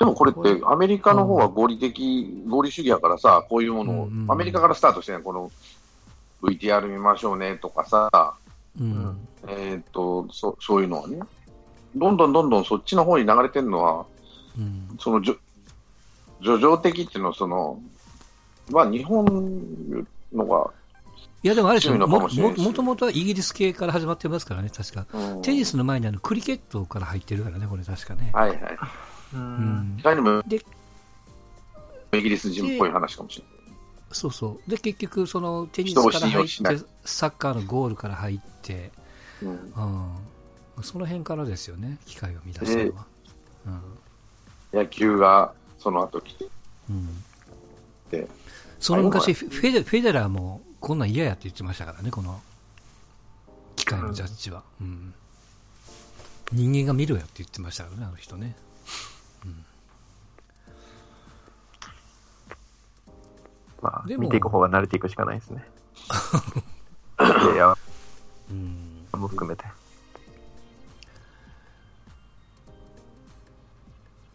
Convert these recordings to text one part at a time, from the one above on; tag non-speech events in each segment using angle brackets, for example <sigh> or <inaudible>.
でもこれって、アメリカの方は合理的、合理主義やからさ、こういうものをうんう、んアメリカからスタートしてね、この VTR 見ましょうねとかさ、うん。えーっと、そそういうのはね、どんどんどんどんそっちの方に流れてるのは、うん。そのじょ叙情的っていうのは、その、まあ日本のが、いや、でもあれですよ、もともとはイギリス系から始まってますからね、確か。うんテニスの前にあのクリケットから入ってるからね、これ確かね。はいはい。う。うんん意。外にもでイギリス人っぽい話かもしれない。そうそう。で、結局、そのテニスから入っ、てサッカーのゴールから入って、うんうん。その辺からですよね、機会を見出したのは。野球がその後来て、うん。うん。でその昔、フェデフェデラーもこんなん嫌やって言ってましたからね、この機械のジャッジは。うん。人間が見ろよって言ってましたからね、あの人ね。まあ、見ていく方が慣れていくしかないですね。<laughs> いやうん。も含めて。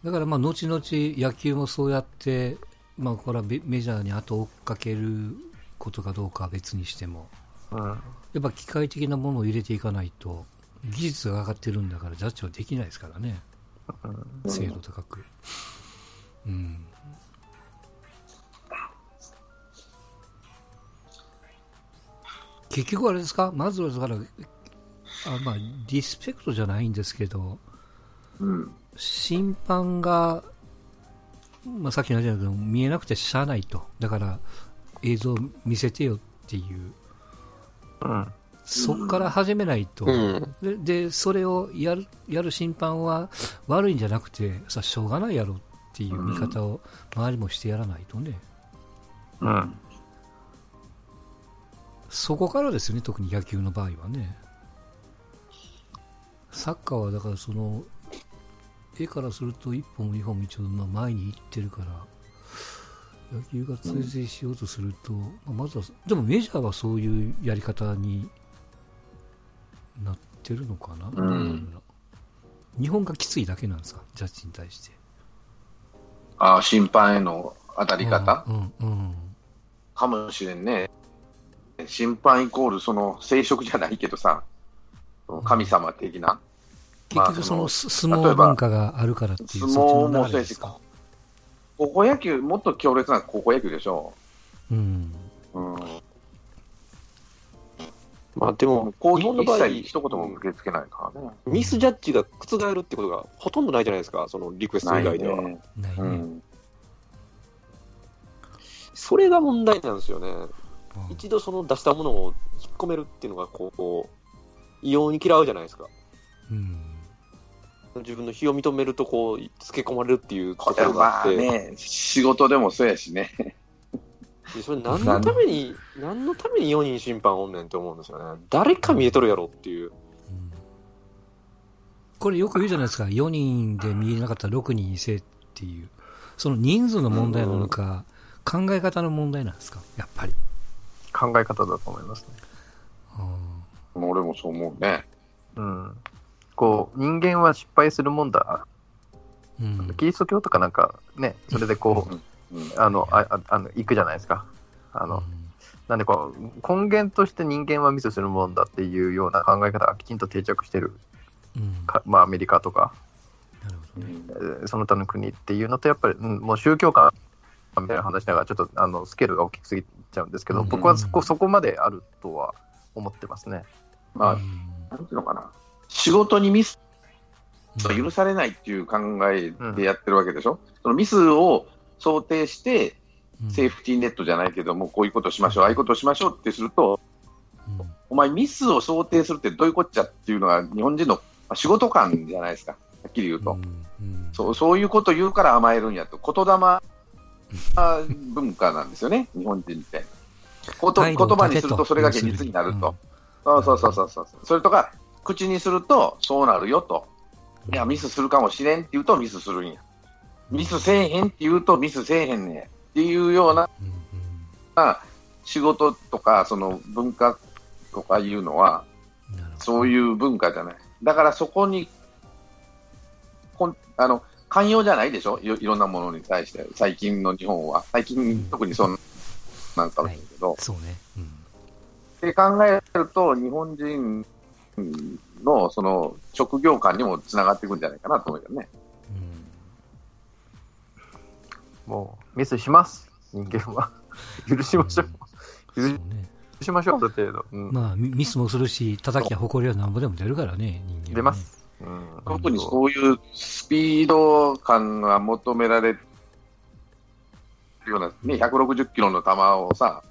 だからまあ、後々野球もそうやって、まあ、これはメメジャーに後を追っかけることかどうかは別にしても、うん。やっぱ機械的なものを入れていかないと、技術が上がってるんだからジャッジはできないですからね、うん精度高く。うん。結局あれですか？まずはだから、あまあ、リスペクトじゃないんですけど、うん。審判が、まあ、さっきの話だけど、見えなくてしゃあないと。だから、映像見せてよっていう。うん。そっから始めないと。うん。でで、それをやる、やる審判は悪いんじゃなくて、さ、しょうがないやろっていう見方を周りもしてやらないとね。うん。そこからですよね、特に野球の場合はね。サッカーはだからその、絵からすると1本2本一応まあ前に行ってるから、野球が追随しようとすると、まあまずは、でもメジャーはそういうやり方になってるのかな、うん日本がきついだけなんですか、ジャッジに対して。ああ、審判への当たり方、うんうんかもしれんね。審判イコールその生殖じゃないけどさ、神様的な。結局その相撲文化があるからっていう相撲もそうやし流れですか？高校野球、もっと強烈な高校野球でしょ。うんうん。まあでも、攻撃一日本の場合切一言も受け付けないからね。ミスジャッジが覆るってことがほとんどないじゃないですか、そのリクエストない以外では。ね。ないね。うん。それが問題なんですよね。うん一度その出したものを引っ込めるっていうのが、こう、異様に嫌うじゃないですか。うん自分の非を認めると、こう、つけ込まれるっていうとここれまろがあって、あね、仕事でもそうやしね。でそれ何のために、何のために4人審判おんねんって思うんですよね。誰か見えとるやろっていう。うんこれよく言うじゃないですか、4人で見えなかったら6人にせえっていう、その人数の問題なのか、考え方の問題なんですか、やっぱり。考え方だと思いますね。うん俺もそう思うね。うん。こう、人間は失敗するもんだ。うんキリスト教とかなんかね、それでこう、うん。あの、あああの行くじゃないですか。あの、なんでこう、根源として人間はミスするもんだっていうような考え方がきちんと定着してる、うんかまあアメリカとか、なるほどね。えーその他の国っていうのと、やっぱり、うんもう宗教観みたいな話しながら、ちょっとあのスケールが大きすぎちゃうんですけど、うん。僕はそこそこまであるとは思ってますね。まあう、んなんていうのかな。仕事にミスうん。許されないっていう考えでやってるわけでしょ？そのミスを想定して、うん。セーフティーネットじゃないけども、こういうことしましょう、ああいうことしましょうってすると、うん。お前ミスを想定するってどういうこっちゃっていうのが日本人のまあ仕事感じゃないですか。はっきり言うと。うん。うん。そうそういうこと言うから甘えるんやと、言霊あ文化なんですよね、日本人って。こと言葉にするとそれが現実になると。そうそうそうそうそう。それとか、口にするとそうなるよと。いや、ミスするかもしれんって言うとミスするんや。ミスせえへんって言うとミスせえへんねんっていうようなうんうん仕事とか、その文化とかいうのは、そういう文化じゃない。だからそこに、こんあの、寛容じゃないでしょ？いろいろんなものに対して、最近の日本は。最近、特にそんなんかもしれんけど、そうね。うん。って考えると、日本人のその職業観にもつながっていくんじゃないかなと思うけどね。もう、ミスします、人間は。許しましょう。そうね。許しましょう、ある程度。うんまあ、ミミスもするし、叩きや誇りはなんぼでも出るからね、人間はね、出ます。うん特にそういうスピード感が求められるような、ね、160キロの球をさ、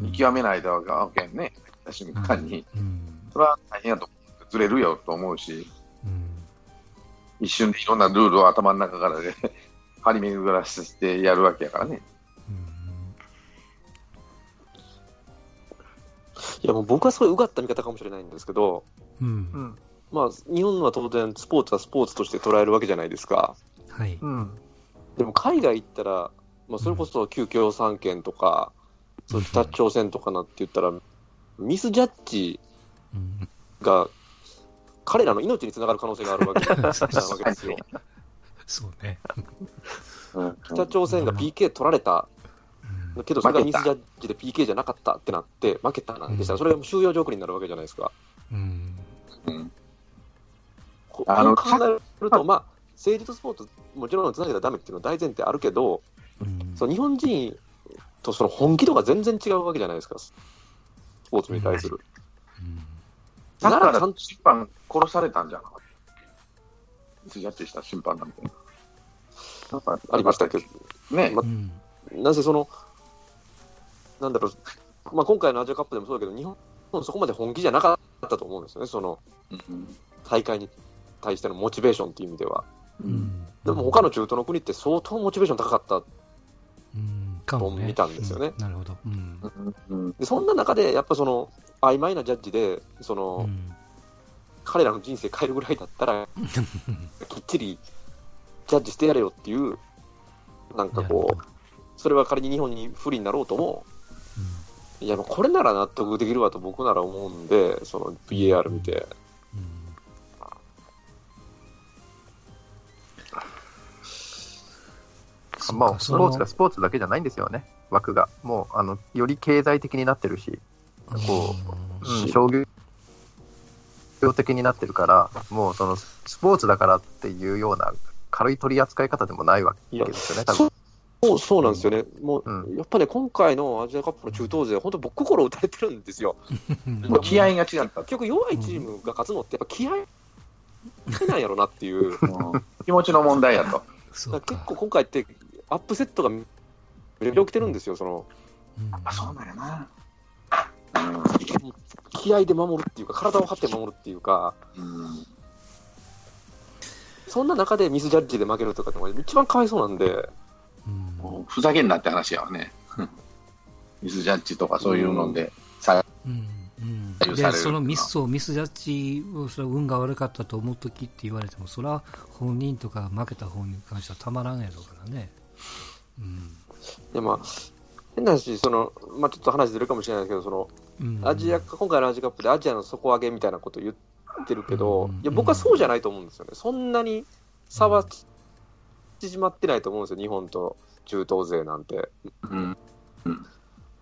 見極めないとわけんね、入った瞬間に。うん。それは大変やと思う。ずれるよと思うし、うん。一瞬でいろんなルールを頭の中からで <laughs> 張り巡らしてやるわけやからね。いやもう僕はすごいうがった見方かもしれないんですけど、うん。まあ、日本は当然、スポーツはスポーツとして捉えるわけじゃないですか。はい。うん。でも海外行ったら、まあ、それこそ旧共産圏とか、そう北朝鮮とかなって言ったら、ミスジャッジうん。が彼らの命につながる可能性があるわけ <laughs> なわけですよ。そうね。うん北朝鮮が PK 取られたうんけど、それがミスジャッジで PK じゃなかったってなって、負けたなんてしたら、それが収容条項になるわけじゃないですか。うん。うんこあの考えると、まあ、政治とスポーツ、もちろんつなげたらダメっていうのは大前提あるけど、うんその日本人とその本気度が全然違うわけじゃないですか、スポーツに対する。うんだから審判殺されたんじゃなかった。ミスジャッジした審判なんて。なんかありましたけど、ね、まうん。なぜその、なんだろう、まあ、今回のアジアカップでもそうだけど、日本はそこまで本気じゃなかったと思うんですよね、そのうん大会に対してのモチベーションっていう意味では。うん。でも他の中東の国って相当モチベーション高かった。うん。かもね。見たんですよねうんなるほど。うん。うんでそんな中で、やっぱその曖昧なジャッジで、その、うん彼らの人生変えるぐらいだったら、<laughs> きっちりジャッジしてやれよっていう、なんかこう、それは仮に日本に不利になろうとも、いや、もうこれなら納得できるわと僕なら思うんで、その VAR 見て、まあ、スポーツがスポーツだけじゃないんですよね、枠が。もう、あの、より経済的になってるし、こうんうん、商業的になってるから、もうそのスポーツだからっていうような軽い取り扱い方でもないわけですよね、多分。そうそうなんですよね、もう、うん。やっぱね、今回のアジアカップの中東勢、本当、僕、心打たれてるんですよ。うん。もう気合が違った。結。局、弱いチームが勝つのって、やっぱ気合なんやろなっていう、うん。気持ちの問題やと。結構今回って、アップセットが起きてるんですよ、その。うん。あ、そうなんやな。気合で守るっていうか、体を張って守るっていうか、うん。そんな中でミスジャッジで負けるとかって一番かわいそうなんで、うん。もうふざけんなって話やわね。<laughs> ミスジャッジとかそういうので、さうん。うん。でそのミスをミスジャッジをそれは運が悪かったと思うときって言われてもそれは本人とか負けた方に関してはたまらんやろうからね、うん。でまあ、変な話、そのまあ、ちょっと話ずれるかもしれないですけど、そのうん、アジア今回のアジアカップでアジアの底上げみたいなことを言ってるけど、うん。いや僕はそうじゃないと思うんですよね、そんなに差は縮まってないと思うんですよ、日本と中東勢なんて。うん。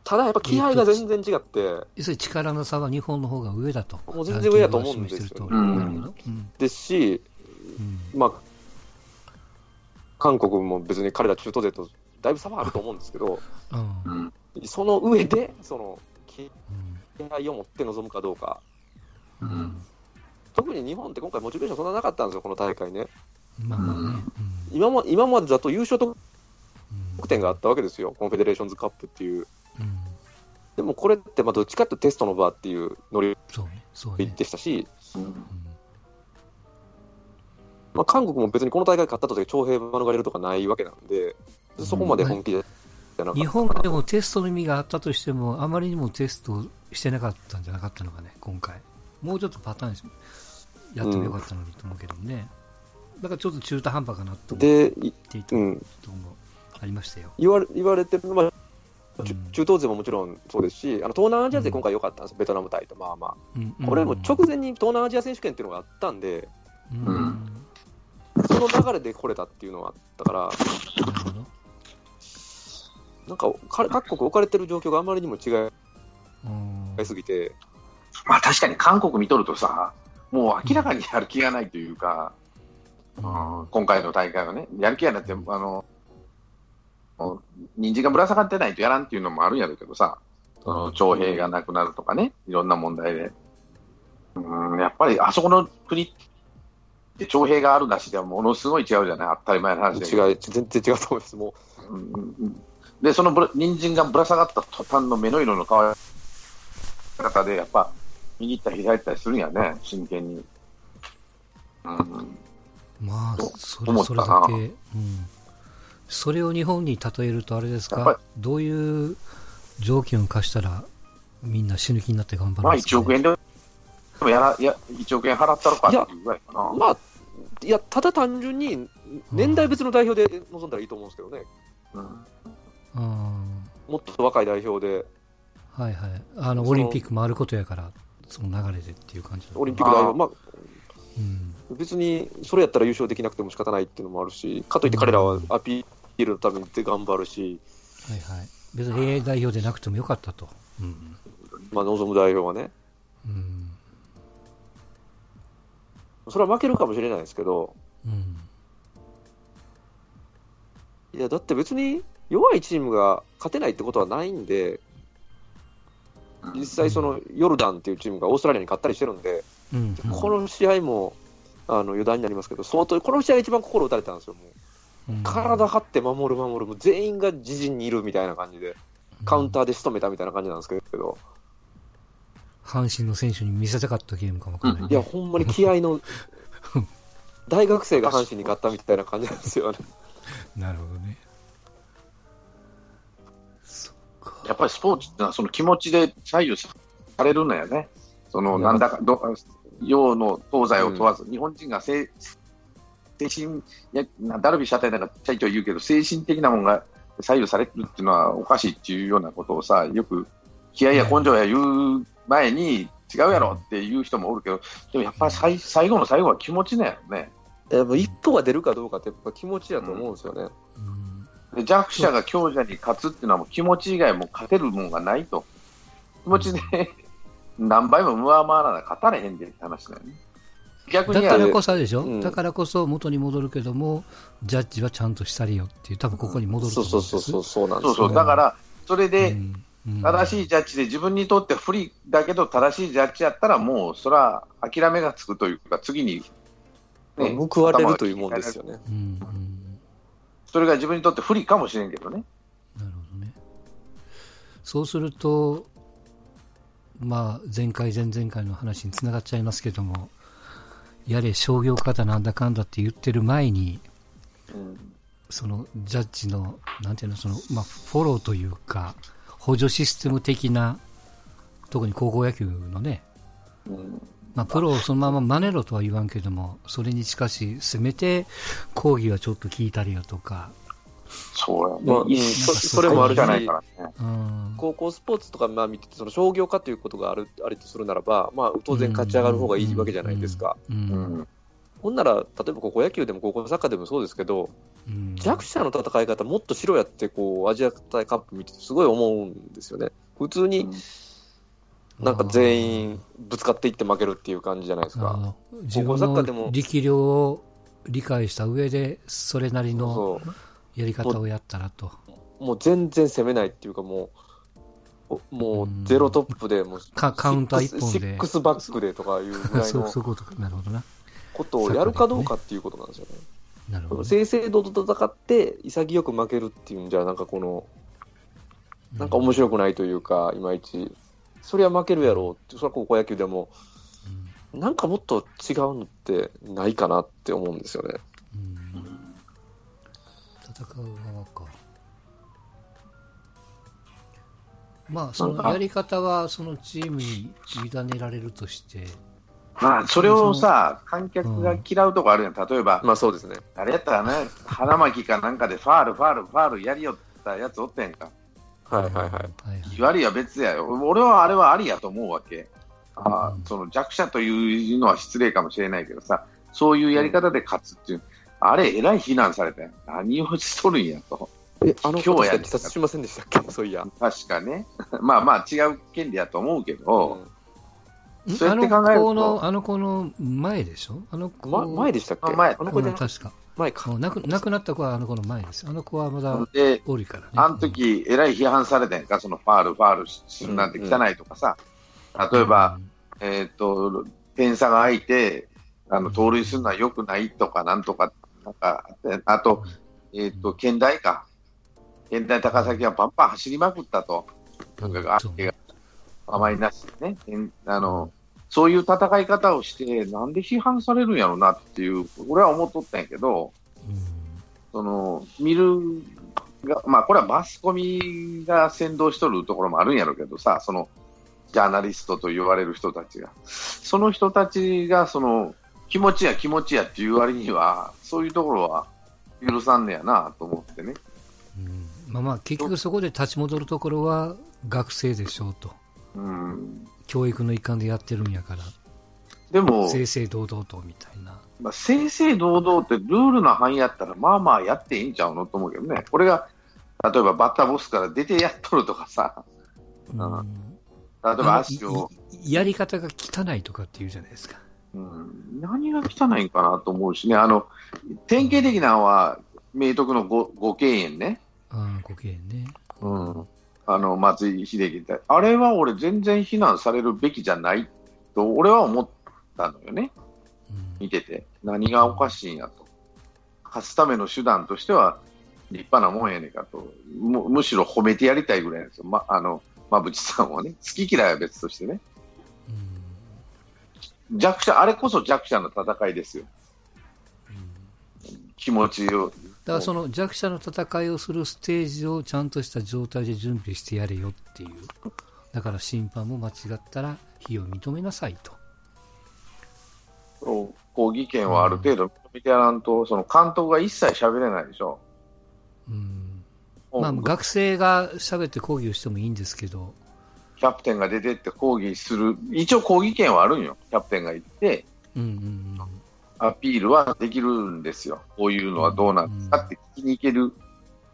ただやっぱ気合が全然違って、要するに力の差は日本の方が上だと。もう全然上だと思うんですよランキングが示してるとうん。ですし、うん。まあ、韓国も別に彼ら中東勢とだいぶ差はあると思うんですけど、うん。うんその上で、その気うん。合を持って臨むかどうか、うん。特に日本って今回、モチベーションそんななかったんですよ、この大会ね。まあまあね、今も今までだと優勝得うん点があったわけですよ、コンフェデレーションズカップっていう。うん。でもこれって、まあどっちかっていうとテストの場っていうノリでしたし、うんうんまあ、韓国も別にこの大会勝ったとて徴兵免れるとかないわけなんで、そこまで本気でじゃなかった日本がでもテストの意味があったとしても、あまりにもテストしてなかったんじゃなかったのかね、今回。もうちょっとパターンやってもよかったのにと思うけどね。だからちょっと中途半端かなと思っていたうん、と思うありましたよ。言われ言われてる、まあ、中東勢ももちろんそうですし、あの東南アジア勢、今回良かったんです、ベトナム対と、まあまうん。あ、これも直前に東南アジア選手権っていうのがあったんで、うん。うんその流れで来れたっていうのはあったから、なんかか各国置かれてる状況があまりにも違うん。いすぎて、まあ確かに韓国見とるとさ、もう明らかにやる気がないというか、うん今回の大会はね、やる気がなって、あの、人参がぶら下がってないとやらんっていうのもあるんやろうけどさ、その徴兵がなくなるとかね、いろんな問題で。うん、やっぱりあそこの国徴兵があるなしではものすごい違うじゃない、当たり前の話で。違い、全然違うと思います。もうんうんうんで、そのぶら人参がぶら下がった途端の目の色の変わり方で、やっぱ、右行ったり左行ったりするんやね、真剣に。うん、まあ、とそれそれだけ、うん。それを日本に例えるとあれですか、どういう条件を課したら、みんな死ぬ気になって頑張まあ1るんですか、ね、億円でもやらいや1億円払ったのかっていうぐらいかな。う、まあ、いや、ただ単純に年代別の代表で臨んだらいいと思うんですけどね、うんうん。もっと若い代表で、はいはい。あの、オリンピック回ることやから、その流れでっていう感じオリンピック代表、まあ、うん。別にそれやったら優勝できなくても仕方ないっていうのもあるし、かといって彼らはアピールのために頑張るし、はいはい。別に AA 代表でなくてもよかったと。うん。まあ、望む代表はね、うん。それは負けるかもしれないですけど、うん。いや、だって別に弱いチームが勝てないってことはないんで、実際、そのヨルダンっていうチームがオーストラリアに勝ったりしてるんで、うん。この試合もあの余談になりますけど、相当、この試合が一番心打たれたんですよ、もううん体張って守る、守る、もう全員が自陣にいるみたいな感じで、カウンターで仕留めたみたいな感じなんですけど、阪神の選手に見せたかったゲームかもわかんない、ねいや、ほんまに気合の、<laughs> 大学生が阪神に勝ったみたいな感じなんですよね。なるほどね。やっぱりスポーツってのはその気持ちで左右されるんだよね。そのなんだか、ど洋の東西を問わず、日本人が精精神や、なダルビッシュあたりなんかちゃいちょい言うけど、精神的なものが左右されるっていうのはおかしいっていうようなことをさ、よく気合や根性や言う前に違うやろっていう人もおるけど、でもやっぱり最最後の最後は気持ちなんやろね。やっぱ一歩が出るかどうかってやっぱ気持ちやと思うんですよね。うん。で弱者が強者に勝つっていうのはもう気持ち以外も勝てるもんがないと。気持ちで <laughs> 何倍も上回らな勝たれへんでって話だよね。逆にあれだからこそでしょ、うんだからこそ元に戻るけども、ジャッジはちゃんとしたりよっていう、多分ここに戻るとそう思うんですそうそうそう、そうなんですよ。そうそう、だから、それで正しいジャッジで自分にとって不利だけど正しいジャッジやったらもうそれは諦めがつくというか、次に、まあ報われるというもんですよね。うんうんそれが自分にとって不利かもしれんけどね。なるほどね。そうすると、まあ、前回、前々回の話につながっちゃいますけども、やれ商業化だなんだかんだって言ってる前に、うんそのジャッジの、なんていうの、その、まあ、フォローというか、補助システム的な、特に高校野球のね、うんまあ、プロをそのまま真似ろとは言わんけども、それに近し、せめて、講義はちょっと聞いたりよとか、そうやね。まあうん一そ切それもあるしじゃないからね。うん、高校スポーツとかまあ見てて、その商業化ということがあるありとするならば、まあ、当然勝ち上がる方がいいわけじゃないですか。ううんんほんなら、例えば高校野球でも高校サッカーでもそうですけど、うん弱者の戦い方、もっとしろやってこうアジア大カップ見てて、すごい思うんですよね。普通になんか全員ぶつかっていって負けるっていう感じじゃないですか。自分のも力量を理解した上で、それなりのやり方をやったらと。もう全然攻めないっていうか、もう、おもうゼロトップで、もうかカウンター一本でシックスバックでとかいうぐらいのそういうことか。なるほどな。ことをやるかどうかっていうことなんですよね。なるほど。正々堂々と戦って、潔く負けるっていうんじゃ、なんかこの、なんか面白くないというか、いまいち、そりゃ負けるやろうって、それは高校野球でも、なんかもっと違うのってないかなって思うんですよね。うんうん戦う側か。まあ、そのやり方はそのチームに委ねられるとして、まあ、それをさ、観客が嫌うとこあるやん。例えば、まあそうですね。あれやったらね、花巻かなんかでファール、ファール、ファールやりよったやつおったやんか。はいはいはい。悪いは別やよ。俺はあれはありやと思うわけ。あうんその弱者というのは失礼かもしれないけどさ、そういうやり方で勝つっていう。あれ、えらい非難されたよ。何をしとるんやと。え、あの日や自殺しませんでしたっけ？そういや。確かね。<laughs> まあまあ、違う権利やと思うけど、んそうやって考えるとあの子の、あの子の前でしょ？あの子、ま、前でしたっけ？あ前あの子じゃなうん確か。前か。亡く亡くなった子はあの子の前です。あの子はまだで、おるからね。あの時、えらい批判されたやんか、そのファール、ファールするなんて汚いとかさ。例えば、えっ、と、点差が空いて、あの、盗塁するのは良くないとか、なんとか、なんか、あと、えっ、と、県大か。県大高崎はバンバン走りまくったと。なんか、あけが、甘いなしでね。県あの、そういう戦い方をして、なんで批判されるんやろうなっていう、俺は思っとったんやけど、うんその、見るが、まあ、これはマスコミが先導しとるところもあるんやろうけどさ、その、ジャーナリストと言われる人たちが。その人たちが、その、気持ちや気持ちやっていう割には、そういうところは許さんねやなと思ってね。うんまあまあ、結局そこで立ち戻るところは学生でしょうと。うん。教育の一環でやってるんやから、でも、正々堂々とみたいな。まあ、正々堂々ってルールの範囲やったら、まあまあやっていいんちゃうのと思うけどね。これが、例えばバッターボスから出てやっとるとかさ、うん例えば足を、やり方が汚いとかって言うじゃないですか。うん、何が汚いんかなと思うしね、あの、典型的なのは、明徳の五五敬遠ね。ああ、ご経営ね。うん。あの、松井秀喜って。あれは俺全然非難されるべきじゃないと、俺は思ったのよね。うん見てて。何がおかしいんやと。勝つための手段としては、立派なもんやねんかと。むむしろ褒めてやりたいぐらいなんですよ。ま、あの、馬淵さんはね。好き嫌いは別としてね。うん弱者、あれこそ弱者の戦いですよ。気持ちを。だからその弱者の戦いをするステージをちゃんとした状態で準備してやれよっていう。だから審判も間違ったら非を認めなさいと。抗議権はある程度認めてやらんと、その監督が一切喋れないでしょ。うん。まあ、学生が喋って抗議をしてもいいんですけど、キャプテンが出てって抗議する、一応抗議権はあるんよ、キャプテンが言って、うんうんアピールはできるんですよ、こういうのはどうなんですかって聞きに行ける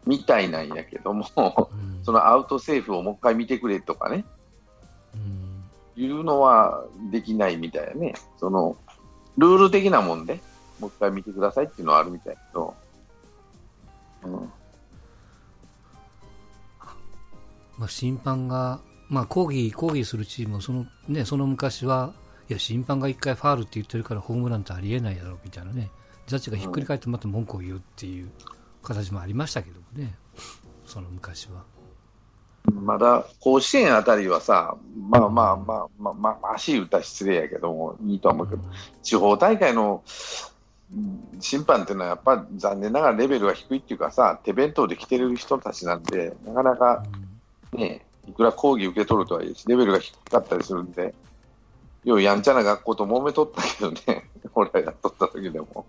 みたいなんやけども、うん。そのアウトセーフをもう一回見てくれとかね、うんいうのはできないみたいやね、そのルール的なもんで、もう一回見てくださいっていうのはあるみたいけど、うん、まあ、審判が、まあ、抗議、抗議するチームはその、ね、その昔は、いや、審判が一回ファールって言ってるからホームランってありえないだろうみたいなね、ジャッジがひっくり返ってまた文句を言うっていう形もありましたけどもね、その昔は。まだ甲子園あたりはさ、まあまあまあまあ、まあ、足打った失礼やけども、いいとは思うけど、地方大会の審判っていうのはやっぱ残念ながらレベルが低いっていうかさ、手弁当で来てる人たちなんで、なかなかね、いくら講義受け取るとはいえ、レベルが低かったりするんで、ようやんちゃな学校と揉めとったけどね、<laughs> 俺らやっとった時でも。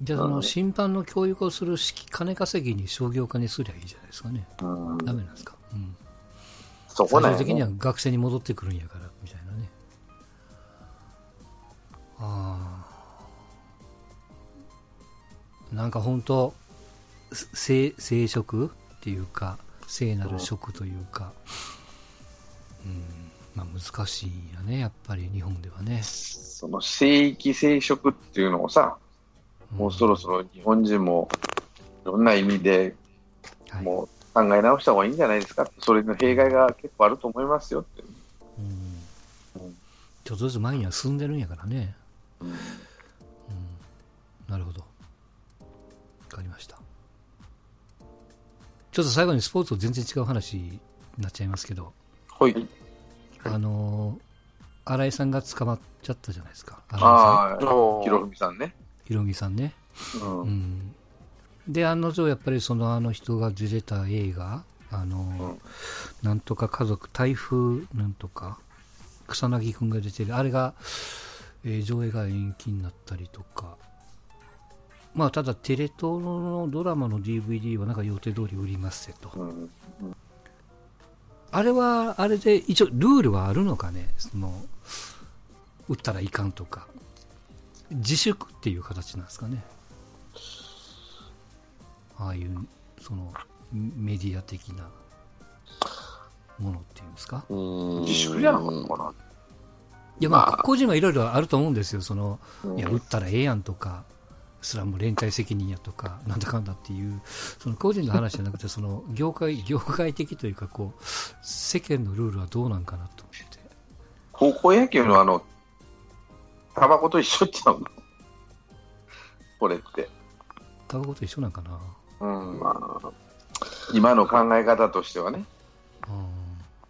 じゃあ、そのうん審判の教育をする式金稼ぎに商業化にすりゃいいじゃないですかね。うん、ダメなんですか？うん。そこなんや最終的にはね。学生に戻ってくるんやから、みたいなね。ああ。なんか本当、聖、聖職っていうか、聖なる職というか、うん、まあ難しいんやね、やっぱり日本ではね。その聖域聖職っていうのをさ、もうそろそろ日本人もいろんな意味ではいもう考え直した方がいいんじゃないですか、それの弊害が結構あると思いますよって。うんうんちょっとずつ前には進んでるんやからね。うんうん、なるほど。わかりました。ちょっと最後にスポーツと全然違う話になっちゃいますけど、はい。あのー新井さんが捕まっちゃったじゃないですか。ああ、ひろふみさんね。ひろみさんね。うんうん。で、案の定やっぱりそのあの人が出てた映画、あのーうんなんとか家族、台風なんとか、草薙くんが出てる、あれが、えー上映が延期になったりとか、まあ、ただ、テレ東のドラマの DVD はなんか予定通り売りますせと。うんあれは、あれで、一応、ルールはあるのかね、その、売ったらいかんとか、自粛っていう形なんですかね？ああいう、その、メディア的なものっていうんですか？自粛じゃなかったかな？いや、まあ、まあ個人はいろいろあると思うんですよ。その、うんいや、売ったらええやんとか、それはもう連帯責任やとか、なんだかんだっていう、その個人の話じゃなくて、その業界、業界的というか、こう、世間のルールはどうなんかなと思って。高校野球のあの、タバコと一緒ちゃうのこれって。タバコと一緒なんかな。うん、まあ、今の考え方としてはね。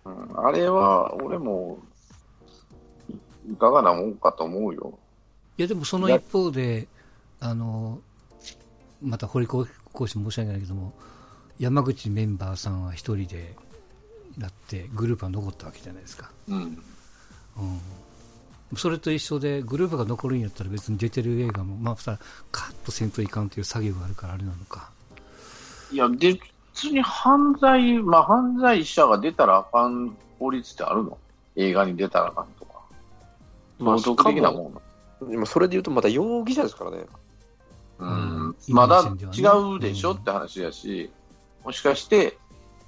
うんうん、あれは、俺も、いかがなもんかと思うよ。いや、でもその一方で、あの、また堀講師申し訳ないけども、山口メンバーさんは一人でなって、グループは残ったわけじゃないですか。うん。うん。それと一緒で、グループが残るんやったら別に出てる映画も、まあ、さカットせんといかんという作業があるからあれなのか。いや、で、普通に犯罪、まあ、犯罪者が出たらあかん法律ってあるの？映画に出たらあかんとか。まあ道徳的なもんな今それで言うとまた容疑者ですからね。ううん。ん。まだ違うでしょって話やし、もしかして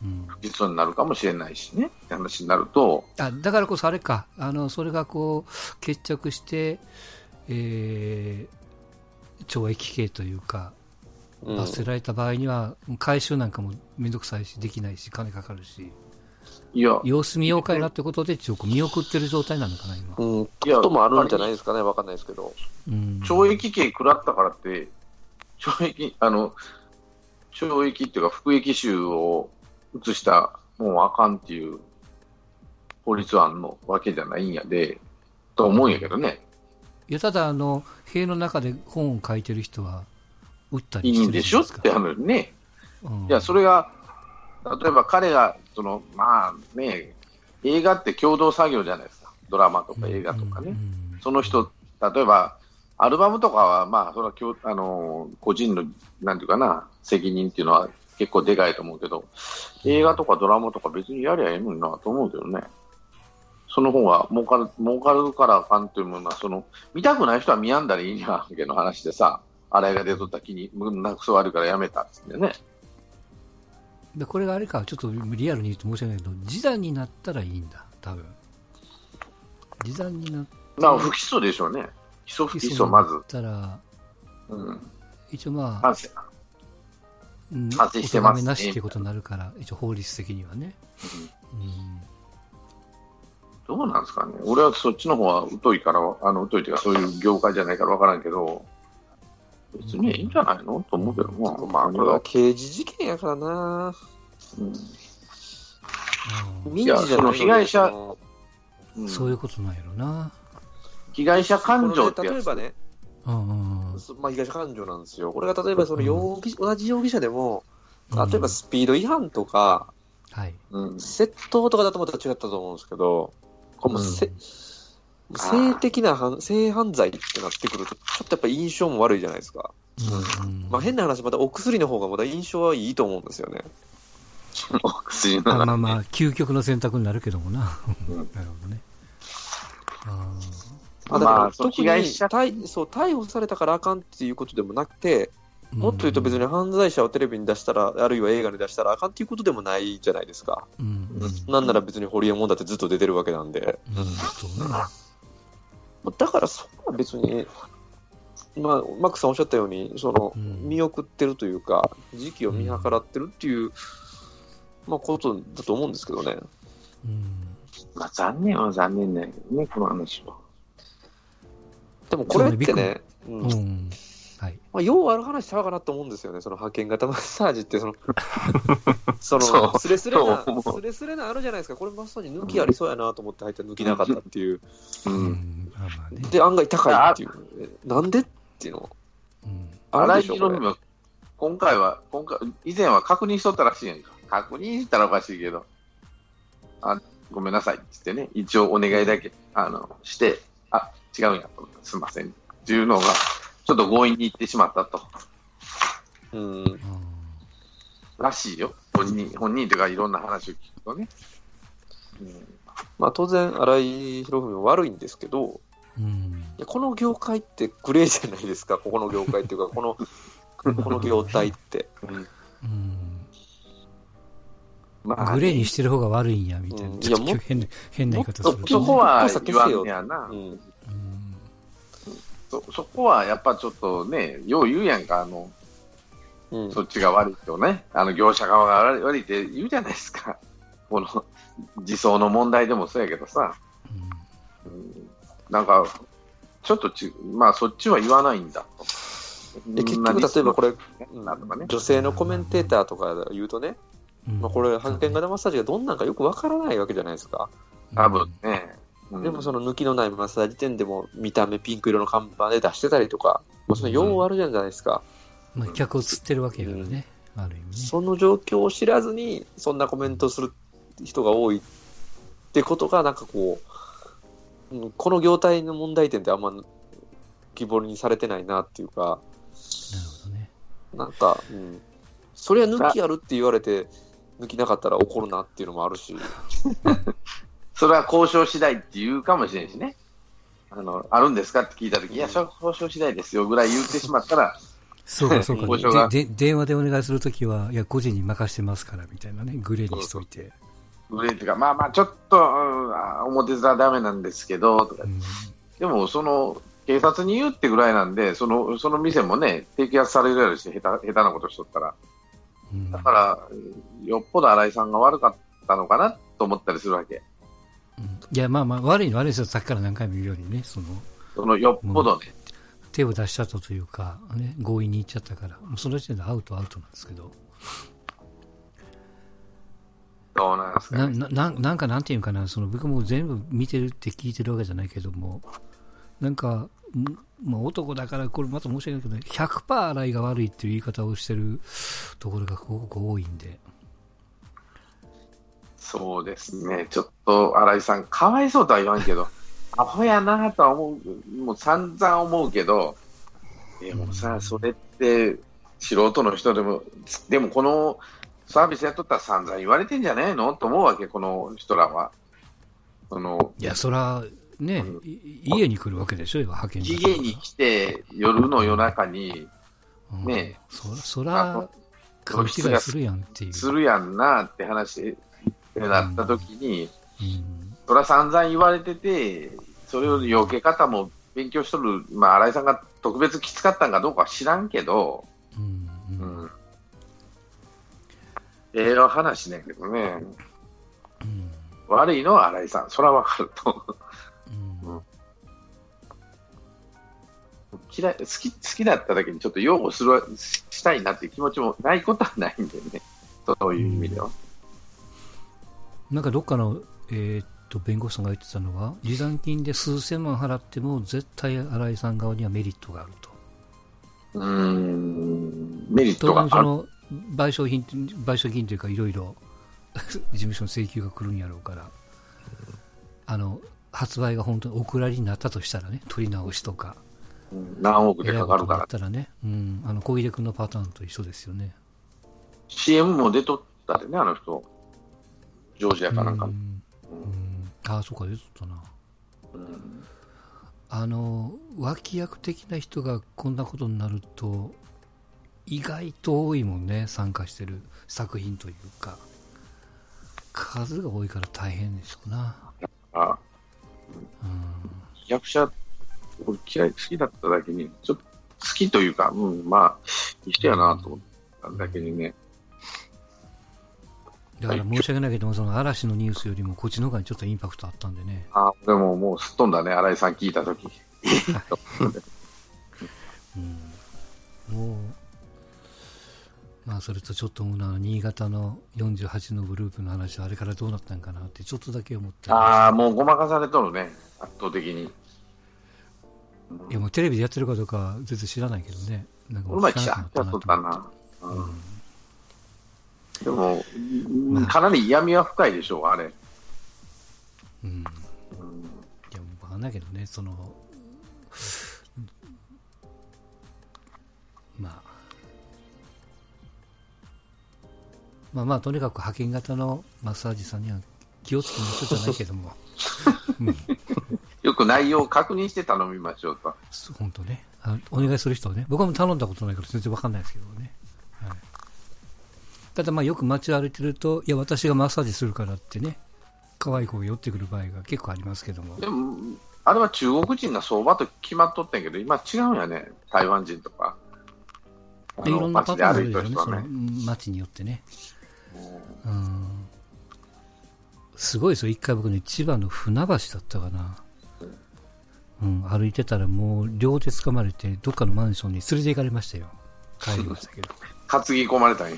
うん。不起訴になるかもしれないしね。って話になると、あだからこそあれか、あのそれがこう決着して、えー懲役刑というか、うん。罰せられた場合には、回収なんかもめんどくさいし、できないし、金かかるし、いや、様子見ようかいなってことで、一応見送ってる状態なのかな、今。うん、こともあるんじゃないですかね、わかんないですけど。うん、懲役刑食らったからって、懲役、あの、懲役っていうか服役囚を移したもうあかんっていう法律案のわけじゃないんやで、と思うんやけどね。いやただあの、塀の中で本を書いてる人は、打ったりいいんでしょ？っ。て話ね。うんいや、それが、例えば彼が、その、まあね、映画って共同作業じゃないですか。ドラマとか映画とかね。その人、例えば、アルバムとかは、まあ、それは共、あの、個人の、なんていうかな、責任っていうのは結構でかいと思うけど、映画とかドラマとか別にやりゃええのになと思うけどね。その方が儲かる、儲かるからあかんというものは、その、見たくない人は見やんだらいいんやわけの話でさ、洗いが出とった気に、うんなんかクソ悪いからやめたっつってね。でこれがあれか、ちょっとリアルに言うと申し訳ないけど、示談になったらいいんだ、多分示談になっまあ、不起訴でしょうね。起訴不起訴、まず。たら、うん。一応まあ、反省。うん反省してますお咎めなしっていうことになるから、一応法律的にはね。うんどうなんですかね。俺はそっちの方は疎いから、あの、疎いというか、そういう業界じゃないから分からんけど、別にいいんじゃないの？と思うけども、まあ、これは刑事事件やからな。うんうん民事じゃないのその被害者うんそういうことなんやろな。被害者感情ってこれやつ。ね例えばね、うんうんうんそまあ、被害者感情なんですよ。これが例えばその容疑、同じ容疑者でも、うん例えばスピード違反とか、はい。うん。窃盗とかだとまた違ったと思うんですけど、これもうせん性的な犯性犯罪ってなってくると、ちょっとやっぱ印象も悪いじゃないですか。うんうんまあ、変な話、またお薬の方がまだ印象はいいと思うんですよね。<laughs> お薬まあのまあまあ、究極の選択になるけどもな。うんなるほどね。あまあ、だからまあ特に逮そう逮捕されたからあかんっていうことでもなくて、ーもっと言うと別に犯罪者をテレビに出したら、あるいは映画に出したらあかんっていうことでもないじゃないですか。うんうんなんなら別にホリエモンだってずっと出てるわけなんで。うんそうね。まあだからそこは別に、まあ、マックさんおっしゃったように、その、うん見送ってるというか、時期を見計らってるっていう、まあ、ことだと思うんですけどね。うんまあ残念は残念だけどね、この話は。でもこれってねね、うん。うん。はい。まあ、ようある話ちゃうかなと思うんですよね、その派遣型マッサージって、その、<laughs> その、そう。スレスレなそう。思、うスレスレなあるじゃないですか、これまさに抜きありそうやなと思って入ったら抜きなかったっていう、う。うん。で、案外高いっていう、えなんでっていうの、うん。ある荒井でし今回は、今回、以前は確認しとったらしいやんか。確認したらおかしいけど、あ、ごめんなさいって言ってね、一応お願いだけ、あの、して、あ、違うんやと、すいません。っていうのが、ちょっと強引に言ってしまったと。うん、うんらしいよ。本人、本人というかいろんな話を聞くとね。うんまあ当然、荒井博文は悪いんですけど、うんいやこの業界ってグレーじゃないですか、ここの業界っていうか、この <laughs> この業態って。うんまあ、グレーにしてる方が悪いんや、みたいな。うんちょっといやも変な、変な言い方すると、ね。そこは言わんやな、うん。うんそ。そこはやっぱちょっとね、よう言うやんか、あの、うん。そっちが悪いとね、あの業者側が悪いって言うじゃないですか。<laughs> この自走の問題でもそうやけどさ、うんなんか、ちょっとち、まあそっちは言わないんだと。で結局、例えばこれ、なんとかね。女性のコメンテーターとか言うとね、うんまあ、これ、発見型マッサージがどんなんかよくわからないわけじゃないですか。多分ね。うんでもその抜きのないマッサージ店でも見た目ピンク色の看板で出してたりとか、もうその用あるじゃないですか。まあ、客を釣ってるわけやからね。ある意味ね。その状況を知らずに、そんなコメントする人が多いってことが、なんかこう、うんこの業態の問題点ってあんま希望にされてないなっていうか、なるほどね。なんか、うん、それは抜きあるって言われて、抜きなかったら怒るなっていうのもあるし、<laughs> それは交渉次第って言うかもしれんしね。あの、あるんですかって聞いたとき、いや、それは交渉次第ですよぐらい言ってしまったら、そうか、そうか交渉がでで。電話でお願いするときは、いや、個人に任してますから、みたいなね。グレーにしといて。グレーっていうか、まあまあ、ちょっと、うんあ表面はダメなんですけど、とかうんでも、その、警察に言うってぐらいなんで、その、その店もね、摘発されるやろし、下手、下手なことしとったら。うんだから、よっぽど新井さんが悪かったのかなと思ったりするわけ。うんいや、まあまあ、悪いのは悪いですよ。さっきから何回も言うようにね、その、その、よっぽどね。手を出しちゃったというか、ね、強引に行っちゃったから、その時点でアウトアウトなんですけど、どうなんですかな、ね。な、なんなんかなんていうかな、その僕も全部見てるって聞いてるわけじゃないけども、なんか、んまあ、男だからこれまた申し訳ないけど、100%洗いが悪いっていう言い方をしてるところがすごく多いんで、そうですね。ちょっと、新井さん、かわいそうとは言わんけど、<laughs> アホやなとは思う、もう散々思うけど、でもさ、それって、素人の人でも、でもこのサービスやっとったら散々言われてんじゃねえの？と思うわけ、この人らは。その、いや、そら、ね、うんい家に来るわけでしょ、派遣期限に来て、夜の夜中に、うんねそら、そあらの、勘違いするやんっていう。するやんなって話になった時に、うん。それは散々言われてて、それを避け方も勉強しとる、まあ、新井さんが特別きつかったんかどうかは知らんけど、うんうん。うん。ええ話ねんけどね、うん悪いのは新井さん、それはわかると。うん。嫌い好き好きだっただけにちょっと擁護するしたいなっていう気持ちもないことはないんでね、そういう意味では。なんかどっかの、えーっと弁護士さんが言ってたのは、持参金で数千万払っても、絶対新井さん側にはメリットがあると。うーん、メリッ当トがある。然その賠償品、賠償金というか、いろいろ事務所の請求が来るんやろうから、あの発売が本当にお蔵になったとしたらね、取り直しとか、うん何億でかかるからっ。たらね、うん、あの小出君のパターンと一緒ですよね。CM も出とったでね、あの人。ジョージアかなんかの。うんうんああ、そうか、出とったな。うんあの脇役的な人がこんなことになると意外と多いもんね参加してる作品というか数が多いから大変でしょうな、あうん、役者、俺嫌い、好きだっただけに、ちょっと好きというか、うん、まあ、一緒やなと思っただけにね。だから申し訳ないけどもその嵐のニュースよりもこっちの方がちょっとインパクトあったんでね。あでももうすっ飛んだね、新井さん聞いたとき。<laughs> うん。もうまあそれとちょっと思うのは新潟の48のグループの話はあれからどうなったんかなってちょっとだけ思ってああ、もうごまかされとるね、圧倒的に。いやもうテレビでやってるかどうかは全然知らないけどね。なんかもったたなとな。思って。うんでも、まあ。かなり闇は深いでしょう、あれ。うん、いや、わかんないけどね、その、まあ、まあまあ、とにかく派遣型のマッサージさんには気をつけましょうじゃないけども、うん、<laughs> よく内容を確認して頼みましょうと。本当ね、あお願いする人はね。僕はもう頼んだことないから全然わかんないですけどね。はい。ただまあよく街を歩いてると、いや、私がマッサージするからってね、可愛い子が寄ってくる場合が結構ありますけども。でも、あれは中国人が相場と決まっとったんやけど、今違うんやね、台湾人とか。いろんなパターンあるよね、その。街によってね。うん。すごいですよ、一回僕ね、千葉の船橋だったかな。うん、歩いてたらもう両手掴まれて、どっかのマンションに連れて行かれましたよ。帰りましたけど。<laughs> 担ぎ込まれたんや。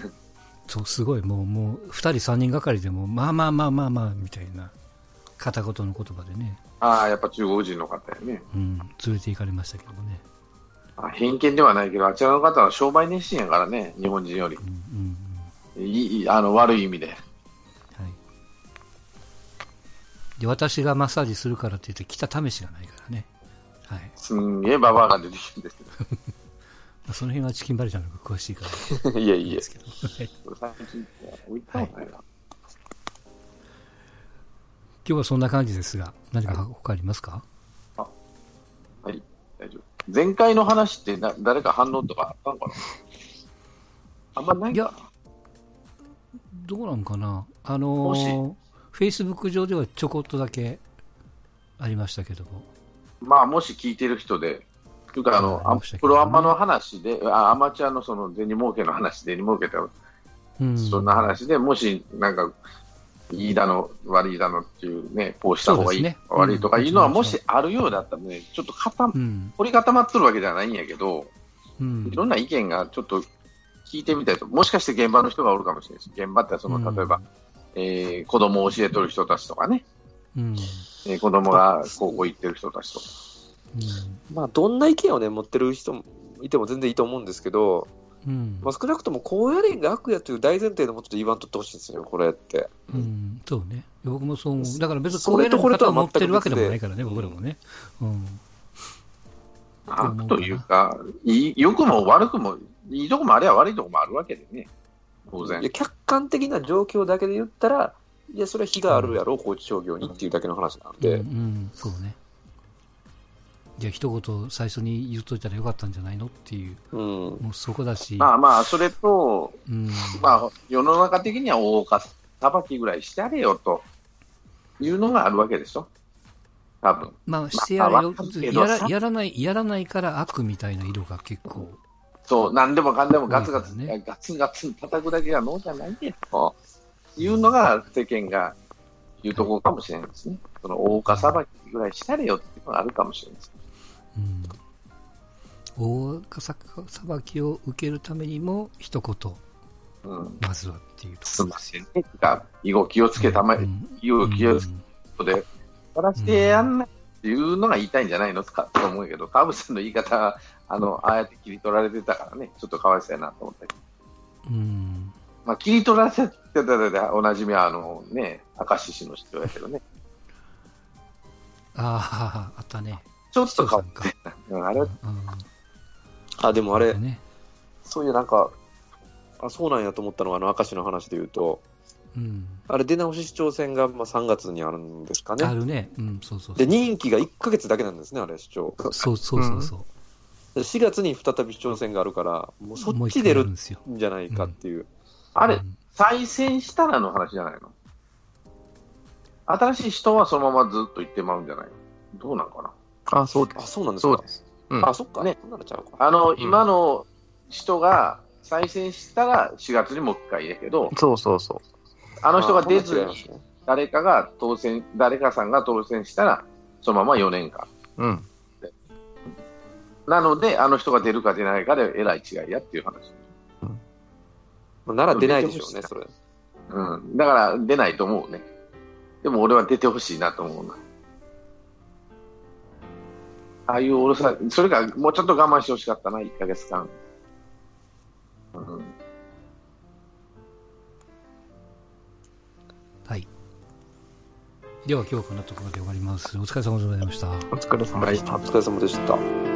そう、すごい、もう、もう、二人三人がかりでも、まあまあまあまあまあ、みたいな、片言の言葉でね、ああ、やっぱ中国人の方やね。うん、連れて行かれましたけどもね。あ偏見ではないけど、あちらの方は商売熱心やからね、日本人よりう。ん、うん、いいいいあの悪い意味で。はい。で、私がマッサージするからって言って来た試しがないからね。はい。すんげえババアが出てきてるんですけど。まあ、その辺はチキンバレちゃんの方が詳しいから、<laughs> いえいえで。すけど。はい。今日はそんな感じですが、何か他ありますか、はい、大丈夫。前回の話ってな誰か反応とかあったのかな？あんまないいやかどうなんかな？あのー、Facebook 上ではちょこっとだけありましたけども。な。まあ、もし聞いてる人で、というかあの、あプロアマの話で、あアマチュアのその銭儲けの話、銭儲けた、うん。そんな話で、もしなんか、いいだの、悪いだのっていうね、こうした方がいい、ね悪いとかいうのは、うんもしあるようだったらね、ちょっと固まうん。凝り固まってるわけじゃないんやけど、うんいろんな意見がちょっと聞いてみたいと、もしかして現場の人がおるかもしれないです。現場ってその、例えば、えー子供を教えとる人たちとかね、うん。えー子供が高校行ってる人たちとか。うん。まあ、どんな意見をね、持ってる人もいても全然いいと思うんですけど、うん。まあ、少なくともこうやれが悪やという大前提のもとで言わんとってほしいんですよ、これって。うん、そうね。僕もそう思う。だから別にそこれとこれれとこれとは持ってるわけでもないからね、僕らもね。うん。悪というか、いい良くも悪くも、いいとこもありゃ悪いとこもあるわけでね、当然。客観的な状況だけで言ったら、いや、それは非があるやろ、高知商業にっていうだけの話なんうん、で、うん、そうね。じゃあ一言最初に言っといたらよかったんじゃないのっていう、うん、もうそこだし、まあまあ、それと、うん、まあ、世の中的には大岡裁きぐらいしてやれよというのがあるわけでしょ、多分。まあしてやれよ。まあやら、さやらない、やらないから悪みたいな色が結構、そう、なんでもかんでもガツガツ、ね。ガツンガツン叩くだけが能じゃないでというのが世間が言うところかもしれないですね。その大岡裁きぐらいしたれよっていうのがあるかもしれないです。うん、大岡裁きを受けるためにも一言、うん、まずはっていうとすんませんね。か、以後気をつけたまえ、うん。以後気をつけことで、やらしてやんないっていうのが言いたいんじゃないのかと思うけど、川淵さんの言い方は、あの、ああやって切り取られてたからね、ちょっとかわいそうやなと思ったけど。うん、まあ、切り取られてたでおなじみは、あのね、明石市の市長やけどね、ああ、あったね。ちょっと変わっあれうん、あ、でもあれ、ね、そういうなんか、あ、そうなんやと思ったのは、あの、明石の話で言うと、うん、あれ、出直し市長選がまあ3月にあるんですかね。あるね、うん、そうそうで、任期が1ヶ月だけなんですね、あれ、市長。そうそうそうそう。で4月に再び市長選があるから、もうそっち出るんじゃないかっていう。あれうん。再選したらの話じゃないの？新しい人はそのままずっと行ってまうんじゃないの？どうなんかな？あ、そうであ、す。そうなんですか？そうです。うんあ、そっか。ねそんなのちゃうか。あの、ん今の人が再選したら4月にもう一回やけど、そうそうそあの人が出ずに誰かが当選、誰かさんが当選したら、そのまま4年間。う。うん。なので、あの人が出るか出ないかでえらい違いやっていう話。まあ、なら出ないでしょうね、それ。うん。だから出ないと思うね。でも俺は出てほしいなと思うな。ああいう俺さ、それかもうちょっと我慢してほしかったな、1ヶ月間。うん。はい。では今日はこんなところで終わります。お疲れ様でございました。お疲れ様でしたお。疲れ様でした。